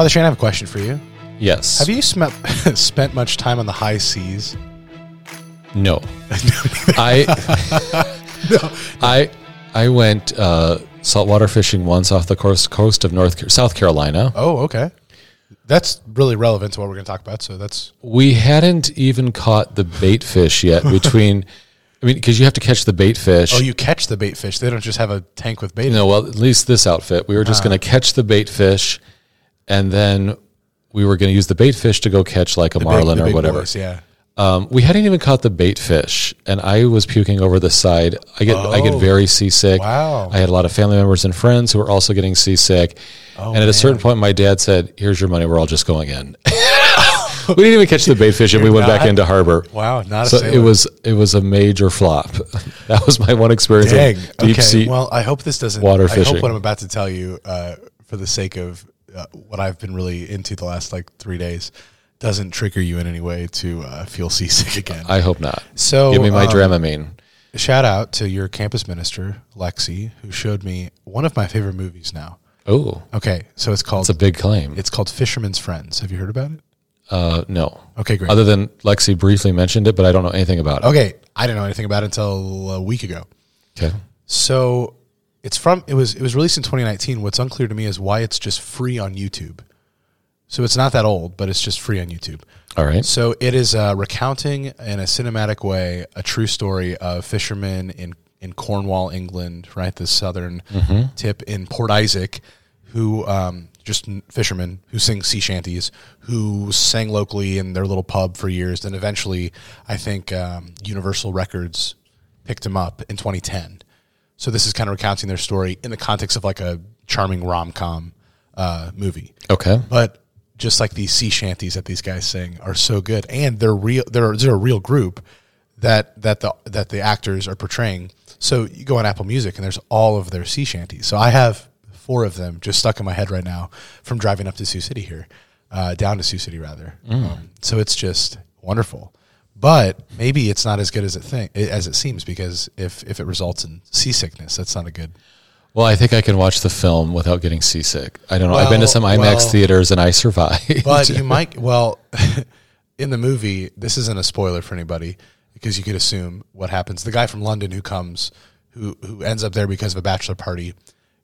Father Shane, I have a question for you. Yes. Have you sm- spent much time on the high seas? No. I no. I I went uh, saltwater fishing once off the coast coast of North South Carolina. Oh, okay. That's really relevant to what we're going to talk about. So that's We hadn't even caught the bait fish yet between I mean because you have to catch the bait fish. oh, you catch the bait fish. They don't just have a tank with bait. no, well, at least this outfit. We were just going to catch the bait fish and then we were going to use the bait fish to go catch like a. The big- marlin the or big whatever. boys, yeah. Um, we hadn't even caught the bait fish, and I was puking over the side. I get I get Oh. very seasick. Wow. I had a lot of family members and friends who were also getting seasick. Oh, and at a certain point, my dad said, "Here's your money. We're all just going in." we didn't even catch the bait fish, and we went back into harbor. Wow, not So it was it was a major flop. That was my one experience Dang. deep okay. sea. Well, I hope this doesn't. water I fishing. hope what I'm about to tell you, uh, for the sake of uh, what I've been really into the last like three days, doesn't trigger you in any way to uh, feel seasick again. I hope not. so Give me my um, Dramamine. Shout out to your campus minister, Lexi, who showed me one of my favorite movies now. Oh, Okay, so it's called it's a big claim. it's called Fisherman's Friends. Have you heard about it? Uh, no. Okay, great. Other than Lexi briefly mentioned it, but I don't know anything about it. okay, I didn't know anything about it until a week ago. Okay. So it's from it was it was released in 2019. What's unclear to me is why it's just free on YouTube. So it's not that old, but it's just free on YouTube. All right. So it is uh, recounting in a cinematic way a true story of fishermen in in Cornwall, England, right, the southern tip in Port Isaac, who um, just fishermen who sing sea shanties, who sang locally in their little pub for years. Then eventually, I think um, Universal Records picked him up in 2010. So this is kind of recounting their story in the context of like a charming rom com uh, movie Okay. but just like these sea shanties that these guys sing are so good, and they're real. They're they're a real group that that the that the actors are portraying. So you go on Apple Music, and there's all of their sea shanties. So I have four of them just stuck in my head right now from driving up to Sioux City here, uh, down to Sioux City rather. Um, so it's just wonderful. But maybe it's not as good as it think as it seems because if if it results in seasickness, that's not a good. Well, I think I can watch the film without getting seasick. I don't know. I've been to some IMAX well- theaters and I survived. But you might well in the movie. This isn't a spoiler for anybody because you could assume what happens. The guy from London who comes, who who ends up there because of a bachelor party,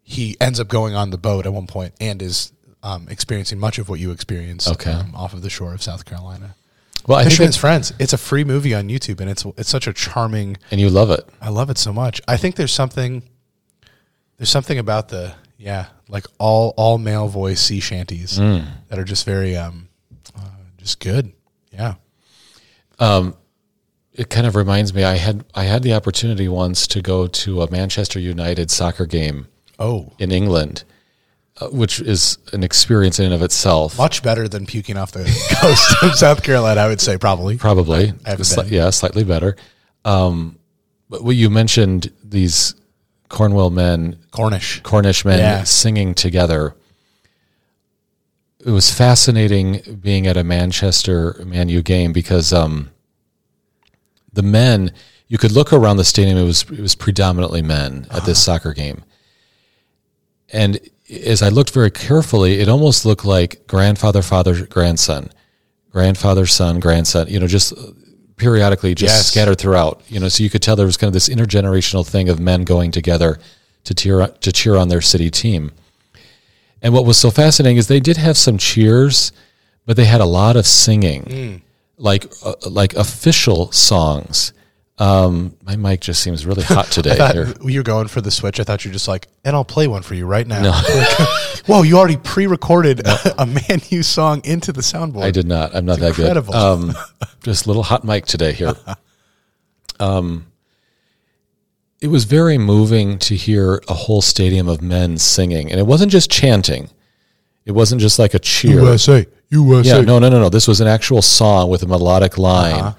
he ends up going on the boat at one point and is um, experiencing much of what you experienced Okay. um, off of the shore of South Carolina. Well, I think Fisherman's it's, Friends. It's a free movie on YouTube, and it's it's such a charming. and you love it. I love it so much. I think there's something. There's something about the yeah, like all all male voice sea shanties Mm. that are just very um, uh, just good. Yeah. Um, It kind of reminds me. I had I had the opportunity once to go to a Manchester United soccer game Oh, in England, uh, which is an experience in and of itself. much better than puking off the coast of South Carolina. I would say probably. Probably, Sli- yeah, slightly better. Um, but what you mentioned these Cornwall men Cornish. Cornish men Yeah. singing together. It was fascinating being at a Manchester Man U game because um, the men you could look around the stadium. It was it was predominantly men at this soccer game, and as I looked very carefully, it almost looked like grandfather, father, grandson, grandfather, son, grandson. You know, just periodically, just Yes. scattered throughout. You know, so you could tell there was kind of this intergenerational thing of men going together to cheer to cheer on their city team. And what was so fascinating is they did have some cheers, but they had a lot of singing, like uh, like official songs. Um, my mic just seems really hot today. I thought you were going for the switch. I thought you were just like, and I'll play one for you right now. No. Whoa, you already pre-recorded a, a Man U song into the soundboard. I did not. I'm not that incredible. good. Um, just a little hot mic today here. Um, it was very moving to hear a whole stadium of men singing, and it wasn't just chanting. It wasn't just like a cheer. USA, USA. Yeah, no, no, no, no. This was an actual song with a melodic line,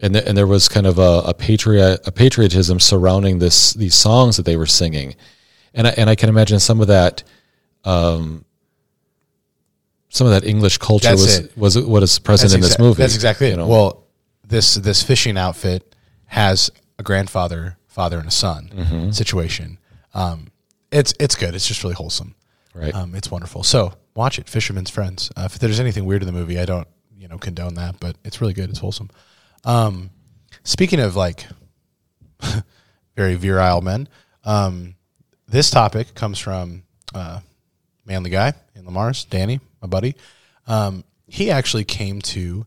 and th- and there was kind of a, a patriot a patriotism surrounding this these songs that they were singing, and I, and I can imagine some of that, um, some of that English culture That's was it. was what is present in this exact- movie. That's exactly you it. know? Well, this this fishing outfit has a grandfather, father, and a son Mm-hmm. situation. Um, it's it's good. It's just really wholesome. right. Um, it's wonderful. So watch it, Fisherman's Friends. Uh, if there's anything weird in the movie, I don't you know condone that, but it's really good. It's wholesome. Um, speaking of like very virile men, um, this topic comes from uh, manly guy in Le Mars, Danny, my buddy. Um, he actually came to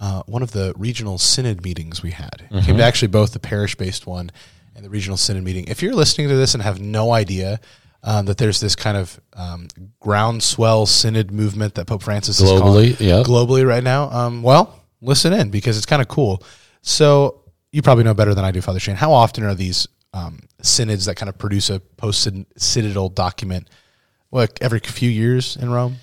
uh, one of the regional synod meetings we had. He Came to actually both the parish-based one and the regional synod meeting. If you're listening to this and have no idea um, that there's this kind of um, groundswell synod movement that Pope Francis is Globally, yep. globally right now, um, well, listen in because it's kind of cool. So you probably know better than I do, Father Shane. How often are these um, synods that kind of produce a post-synodal document? Like every few years in Rome?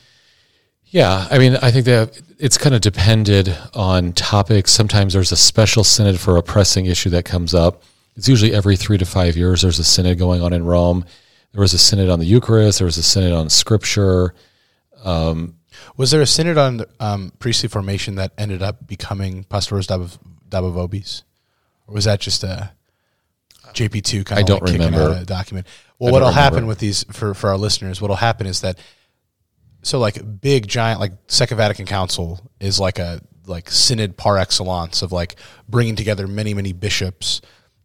Yeah, I mean, I think that it's kind of depended on topics. Sometimes there's a special synod for a pressing issue that comes up. It's usually every three to five years. There's a synod going on in Rome. There was a synod on the Eucharist. There was a synod on Scripture. Was there a synod on um, priestly formation that ended up becoming Pastores Dab- Dabo Vobis? Or was that just a JP2 kind I of don't like kicking remember. out a document? Well, what'll happen with these, for, for our listeners, what'll happen is that, so like big, giant, like Second Vatican Council is like a, like synod par excellence of like bringing together many, many bishops.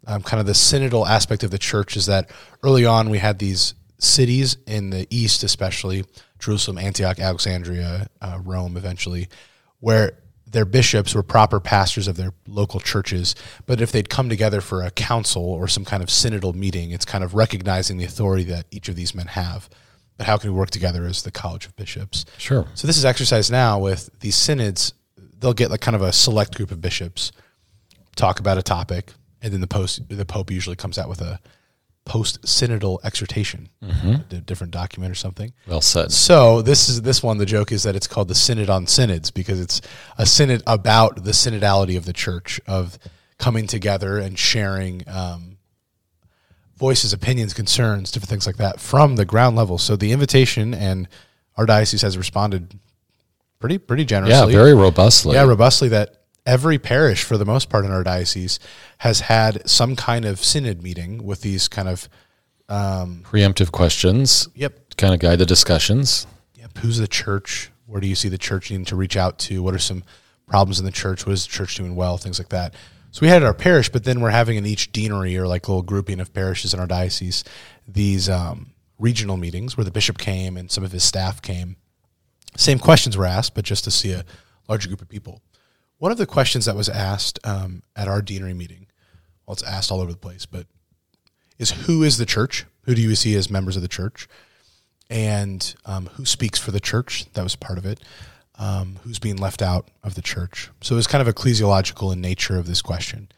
Um, kind of the synodal aspect of the church is that early on we had these cities in the east, especially Jerusalem, Antioch, Alexandria, uh, Rome, eventually, where their bishops were proper pastors of their local churches. But if they'd come together for a council or some kind of synodal meeting, it's kind of recognizing the authority that each of these men have. But how can we work together as the College of Bishops? Sure. So this is exercised now with these synods. They'll get like kind of a select group of bishops, talk about a topic, and then the post the Pope usually comes out with a post synodal exhortation, a di- different document or something. Well said. So this is this one. The joke is that it's called the Synod on Synods because it's a synod about the synodality of the church of coming together and sharing um, voices, opinions, concerns, different things like that from the ground level. So the invitation and our diocese has responded pretty pretty generously. Yeah, very robustly. yeah, robustly. That every parish, for the most part, in our diocese, has had some kind of synod meeting with these kind of Preemptive questions yep kind of guide the discussions. Yep. Who's the church? Where do you see the church needing to reach out to? What are some problems in the church? What is the church doing well? Things like that. So we had our parish, but then we're having in each deanery or like little grouping of parishes in our diocese these um, regional meetings where the bishop came and some of his staff came. Same questions were asked, but just to see a larger group of people. One of the questions that was asked um, at our deanery meeting, well, it's asked all over the place, but is who is the church? Who do you see as members of the church? and um, who speaks for the church. That was part of it. Um, who's being left out of the church. So it was kind of ecclesiological in nature of this question.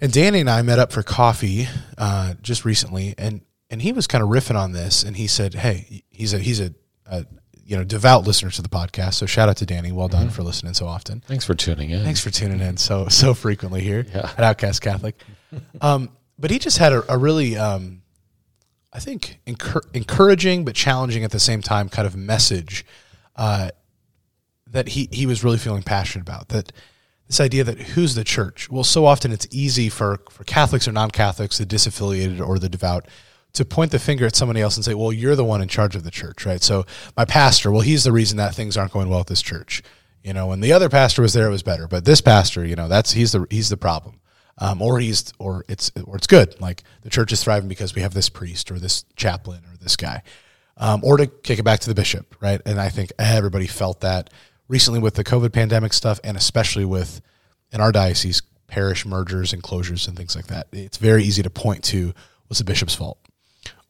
And Danny and I met up for coffee uh, just recently, and and he was kind of riffing on this, and he said, "Hey, he's a he's a, a you know devout listener to the podcast. So shout out to Danny. Well done for listening so often. Thanks for tuning in. Thanks for tuning in so so frequently here Yeah. at Outcast Catholic. Um, but he just had a, a really, um, I think, encour- encouraging but challenging at the same time kind of message uh, that he he was really feeling passionate about. That this idea that who's the church? Well, so often it's easy for for Catholics or non Catholics, the disaffiliated or the devout. To point the finger at somebody else and say, "Well, you're the one in charge of the church, right?" So my pastor, well, he's the reason that things aren't going well at this church you know when the other pastor was there it was better. But this pastor you know that's he's the he's the problem. Um, or he's or it's or it's good. Like the church is thriving because we have this priest or this chaplain or this guy. Um, or to kick it back to the bishop right? And i think everybody felt that recently with the covid pandemic stuff and especially with in our diocese parish mergers and closures and things like that. It's very easy to point to was the bishop's fault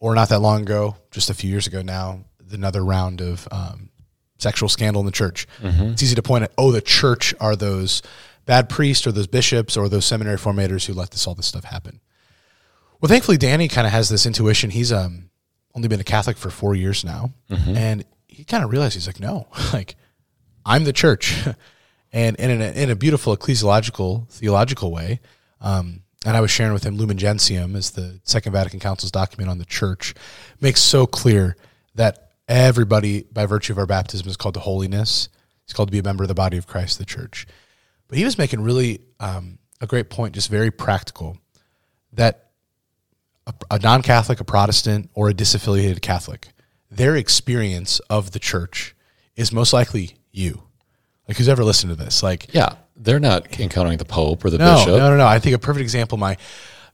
or not that long ago just a few years ago now another round of um, sexual scandal in the church. It's easy to point at, oh, the church are those bad priests or those bishops or those seminary formators who let this all this stuff happen. Well, thankfully, Danny kind of has this intuition. He's um only been a Catholic for four years now, and he kind of realized he's like, no, like I'm the church, and, and in a, in a beautiful ecclesiological theological way. Um, and I was sharing with him Lumen Gentium is the Second Vatican Council's document on the church, makes so clear that everybody, by virtue of our baptism, is called to holiness. It's called to be a member of the body of Christ, the church. But he was making really um, a great point, just very practical, that a, a non Catholic, a Protestant, or a disaffiliated Catholic, their experience of the church is most likely you. Like, who's ever listened to this? Like, Yeah, they're not encountering the Pope or the no, bishop. no, no, no. I think a perfect example. My, I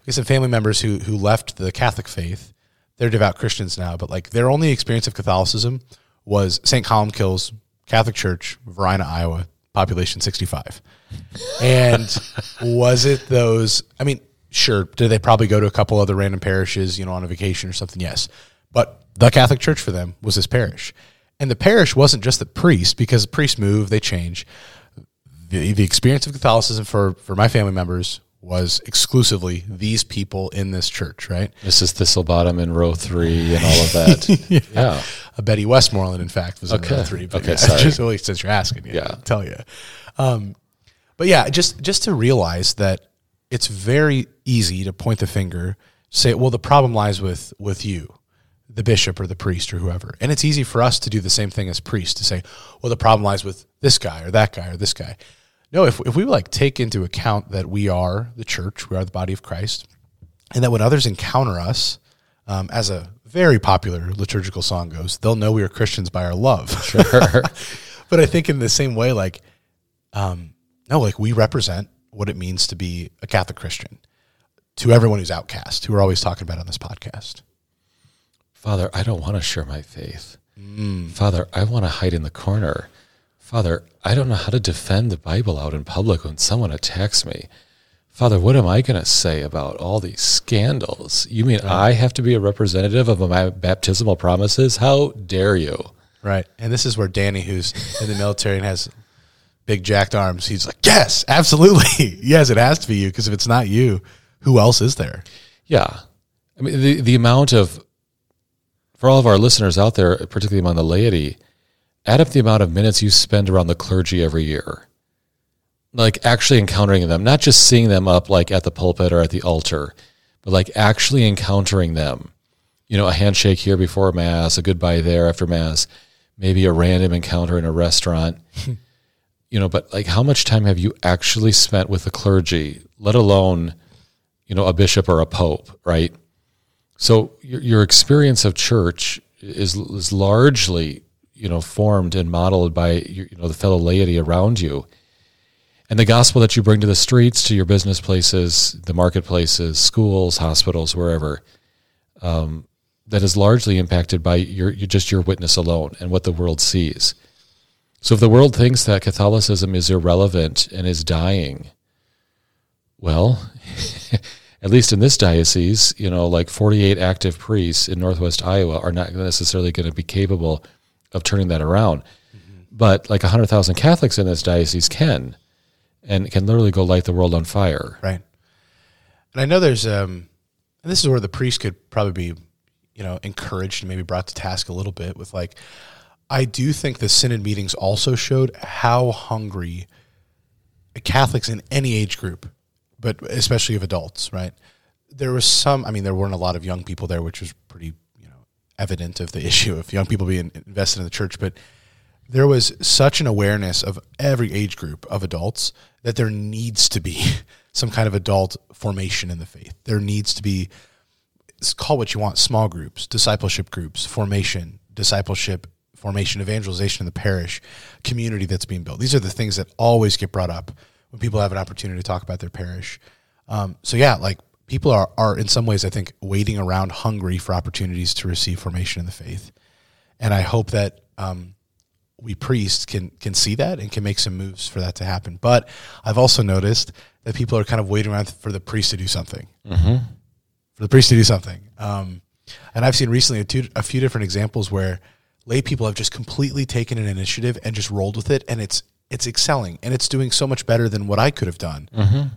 got some family members who who left the Catholic faith. They're devout Christians now, but like their only experience of Catholicism was St. Columbkille's Catholic Church, Varina, Iowa, population sixty five. And was it those? I mean, sure. Did they probably go to a couple other random parishes, you know, on a vacation or something? Yes, but the Catholic Church for them was this parish, and the parish wasn't just the priest because priests move, they change the, the experience of Catholicism for, for my family members was exclusively these people in this church, right? Mrs. Thistlebottom in row three and all of that. yeah. Uh, Betty Westmoreland, in fact, was in row three. But Okay, yeah, sorry. just since you're asking, yeah, Yeah. I'll tell you. Um, but yeah, just just to realize that it's very easy to point the finger, say, well, the problem lies with with you, the bishop or the priest or whoever, and it's easy for us to do the same thing as priests to say, well, the problem lies with this guy or that guy or this guy. No, if if we like take into account that we are the church, we are the body of Christ, and that when others encounter us, um, as a very popular liturgical song goes, they'll know we are Christians by our love. Sure. but I think in the same way, like, um, no, like we represent what it means to be a Catholic Christian to everyone who's outcast, who we're always talking about on this podcast. Father, I don't want to share my faith. Father, I want to hide in the corner. Father, I don't know how to defend the Bible out in public when someone attacks me. Father, what am I going to say about all these scandals? You mean I have to be a representative of my baptismal promises? How dare you? Right. And this is where Danny, who's in the military and has big jacked arms, he's like, yes, absolutely. yes, it has to be you. Because if it's not you, who else is there? Yeah. I mean, the, the amount of, for all of our listeners out there, particularly among the laity, add up the amount of minutes you spend around the clergy every year. Like actually encountering them, not just seeing them up like at the pulpit or at the altar, but like actually encountering them. You know, a handshake here before Mass, a goodbye there after Mass, maybe a random encounter in a restaurant. you know, but like how much time have you actually spent with the clergy, let alone, you know, a bishop or a pope, right? So your, your experience of church is, is largely, you know, formed and modeled by you know the fellow laity around you, and the gospel that you bring to the streets, to your business places, the marketplaces, schools, hospitals, wherever. Um, that is largely impacted by your, your just your witness alone and what the world sees. So if the world thinks that Catholicism is irrelevant and is dying, well, at least in this diocese, you know, like 48 active priests in Northwest Iowa are not necessarily going to be capable of turning that around. But like 100,000 Catholics in this diocese can, and can literally go light the world on fire. Right. And I know there's, um, and this is where the priest could probably be, you know, encouraged and maybe brought to task a little bit with like, I do think the synod meetings also showed how hungry Catholics in any age group, but especially of adults, right? There was some, I mean, there weren't a lot of young people there, which was pretty, evident of the issue of young people being invested in the church, but there was such an awareness of every age group of adults that there needs to be some kind of adult formation in the faith. There needs to be call what you want small groups, discipleship groups, formation, discipleship, formation, evangelization in the parish, community that's being built. These are the things that always get brought up when people have an opportunity to talk about their parish. Um, so yeah, like people are are in some ways I think waiting around hungry for opportunities to receive formation in the faith. And I hope that um, we priests can can see that and can make some moves for that to happen. But I've also noticed that people are kind of waiting around for the priest to do something, for the priest to do something. Um, and I've seen recently a, two, a few different examples where lay people have just completely taken an initiative and just rolled with it, and it's it's excelling and it's doing so much better than what I could have done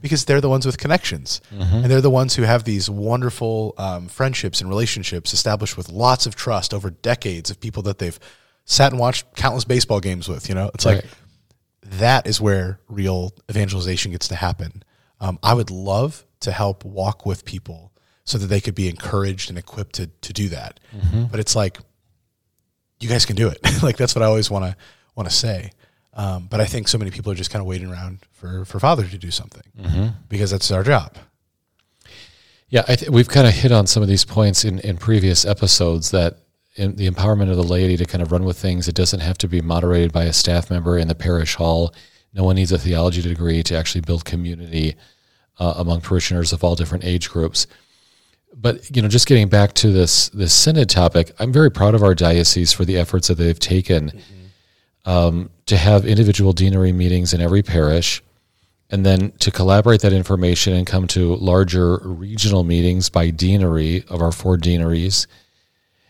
because they're the ones with connections and they're the ones who have these wonderful um, friendships and relationships established with lots of trust over decades of people that they've sat and watched countless baseball games with. You know, it's like that is where real evangelization gets to happen. Um, I would love to help walk with people so that they could be encouraged and equipped to to do that. But it's like you guys can do it. like that's what I always want to want to say. Um, but I think so many people are just kind of waiting around for for Father to do something because that's our job. Yeah, I th- we've kind of hit on some of these points in, in previous episodes that in the empowerment of the laity to kind of run with things, it doesn't have to be moderated by a staff member in the parish hall. No one needs a theology degree to actually build community uh, among parishioners of all different age groups. But you know, just getting back to this this synod topic, I'm very proud of our diocese for the efforts that they've taken um, to have individual deanery meetings in every parish and then to collaborate that information and come to larger regional meetings by deanery of our four deaneries.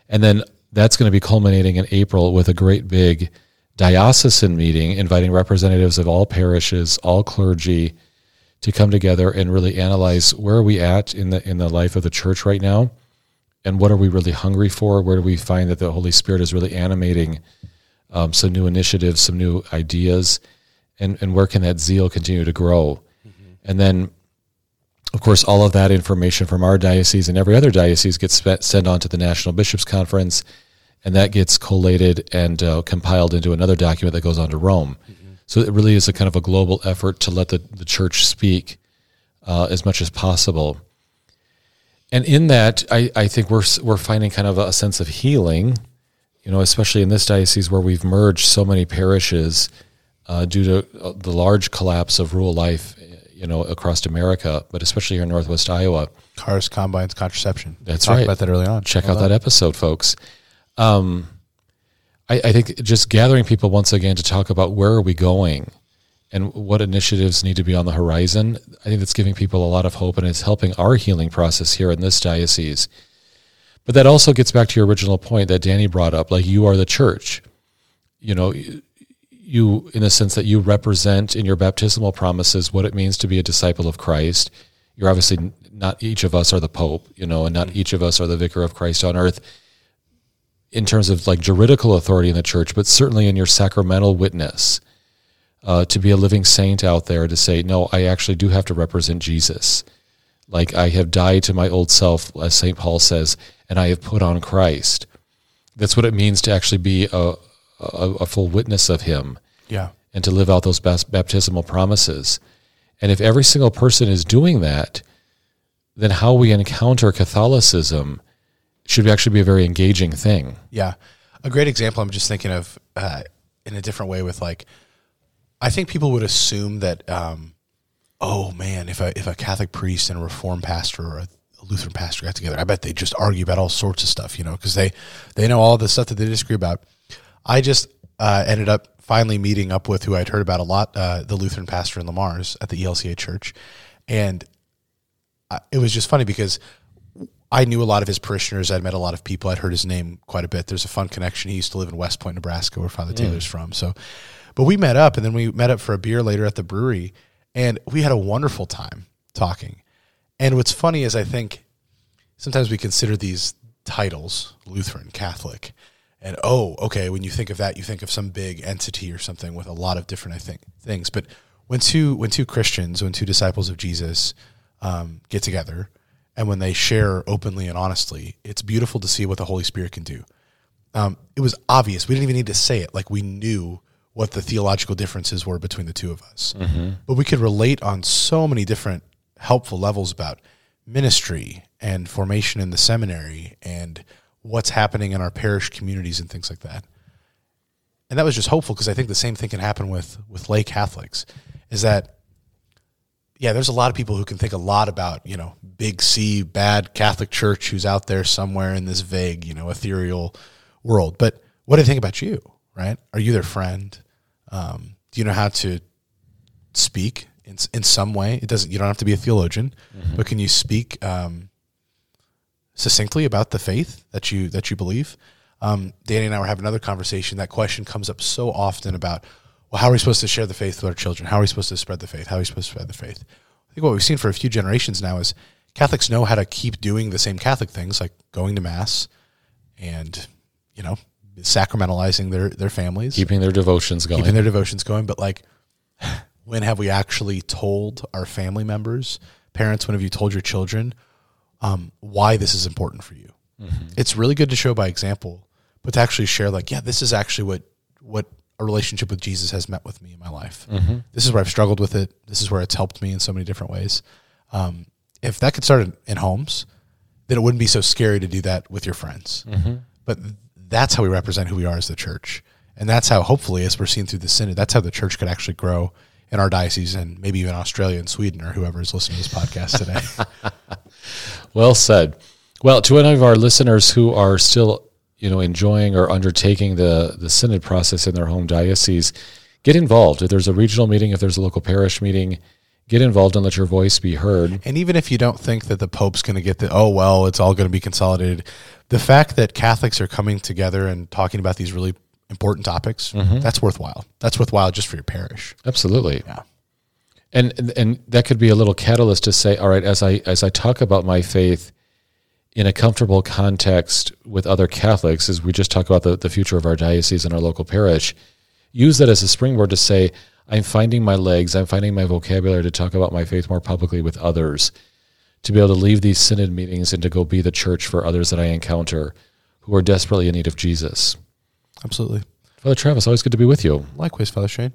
And then that's going to be culminating in April with a great big diocesan meeting inviting representatives of all parishes, all clergy to come together and really analyze where are we at in the in the life of the church right now and what are we really hungry for? Where do we find that the Holy Spirit is really animating um, some new initiatives, some new ideas? and, and where can that zeal continue to grow? And then, of course, all of that information from our diocese and every other diocese gets spe- sent on to the National Bishops Conference, and that gets collated and uh, compiled into another document that goes on to Rome. So it really is a kind of a global effort to let the, the church speak uh, as much as possible. And in that, I, I think we're we're finding kind of a sense of healing, you know, especially in this diocese where we've merged so many parishes uh, due to uh, the large collapse of rural life, you know, across America, but especially here in Northwest Iowa. Cars, combines, contraception. That's right. about that early on. Check Well out that episode, folks. Um, I, I think just gathering people once again to talk about where are we going and what initiatives need to be on the horizon. I think that's giving people a lot of hope and it's helping our healing process here in this diocese. But that also gets back to your original point that Danny brought up, like you are the church. You know, you in the sense that you represent in your baptismal promises what it means to be a disciple of Christ. You're obviously not each of us are the Pope, you know, and not each of us are the vicar of Christ on earth in terms of like juridical authority in the church, but certainly in your sacramental witness uh, to be a living saint out there to say, no, I actually do have to represent Jesus. Like I have died to my old self, as St. Paul says, and I have put on Christ. That's what it means to actually be a, a, a full witness of Him Yeah. and to live out those baptismal promises. And if every single person is doing that, then how we encounter Catholicism should actually be a very engaging thing. Yeah. A great example I'm just thinking of uh, in a different way with like I think people would assume that um, oh man, if a if a Catholic priest and a reformed pastor or a Lutheran pastor got together, I bet they just argue about all sorts of stuff, you know, because they they know all the stuff that they disagree about. I just uh, ended up finally meeting up with who I'd heard about a lot, uh, the Lutheran pastor in Le Mars at the ELCA church, and I- it was just funny because I knew a lot of his parishioners. I'd met a lot of people. I'd heard his name quite a bit. There's a fun connection. He used to live in West Point, Nebraska, where Father Taylor's from. So, but we met up, and then we met up for a beer later at the brewery, and we had a wonderful time talking. And what's funny is I think sometimes we consider these titles Lutheran, Catholic, and oh, okay, when you think of that, you think of some big entity or something with a lot of different, I think, things. But when two when two Christians, when two disciples of Jesus um, get together, and when they share openly and honestly, it's beautiful to see what the Holy Spirit can do. Um, it was obvious. We didn't even need to say it. Like we knew what the theological differences were between the two of us. Mm-hmm. But we could relate on so many different helpful levels about ministry and formation in the seminary and what's happening in our parish communities and things like that. And that was just hopeful because I think the same thing can happen with with lay Catholics is that yeah, there's a lot of people who can think a lot about, you know, big C, bad Catholic Church who's out there somewhere in this vague, you know, ethereal world. But what do they think about you, right? Are you their friend? Um, do you know how to speak in, in some way? It doesn't, you don't have to be a theologian, but can you speak um, succinctly about the faith that you, that you believe? Um, Danny and I were having another conversation. That question comes up so often about, well, how are we supposed to share the faith with our children? How are we supposed to spread the faith? How are we supposed to spread the faith? I think what we've seen for a few generations now is Catholics know how to keep doing the same Catholic things like going to mass and, you know, sacramentalizing their their families, Keeping their devotions going. keeping their devotions going. But like, when have we actually told our family members, parents? When have you told your children um, why this is important for you? It's really good to show by example, but to actually share, like, yeah, this is actually what what a relationship with Jesus has meant with me in my life. This is where I've struggled with it. This is where it's helped me in so many different ways. Um, if that could start in, in homes, then it wouldn't be so scary to do that with your friends. But that's how we represent who we are as the church. And that's how, hopefully, as we're seeing through the synod, that's how the church could actually grow in our diocese and maybe even Australia and Sweden or whoever is listening to this podcast today. Well said. Well, to any of our listeners who are still, you know, enjoying or undertaking the the synod process in their home diocese, get involved. If there's a regional meeting, if there's a local parish meeting, get involved and let your voice be heard. and even if you don't think that the Pope's going to get the, oh, well, it's all going to be consolidated, the fact that Catholics are coming together and talking about these really important topics, mm-hmm. that's worthwhile. That's worthwhile just for your parish. Absolutely. Yeah. And, and and that could be a little catalyst to say, all right, as I as I talk about my faith in a comfortable context with other Catholics, as we just talk about the, the future of our diocese and our local parish, use that as a springboard to say, I'm finding my legs, I'm finding my vocabulary to talk about my faith more publicly with others, to be able to leave these synod meetings and to go be the church for others that I encounter who are desperately in need of Jesus. Absolutely. Father Travis, always good to be with you. Likewise, Father Shane.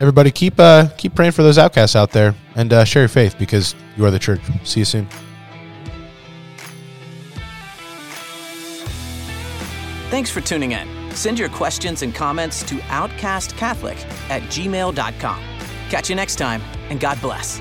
Everybody, keep uh, keep praying for those outcasts out there, and uh, share your faith because you are the church. See you soon. Thanks for tuning in. Send your questions and comments to outcastcatholic at gmail.com. Catch you next time, and God bless.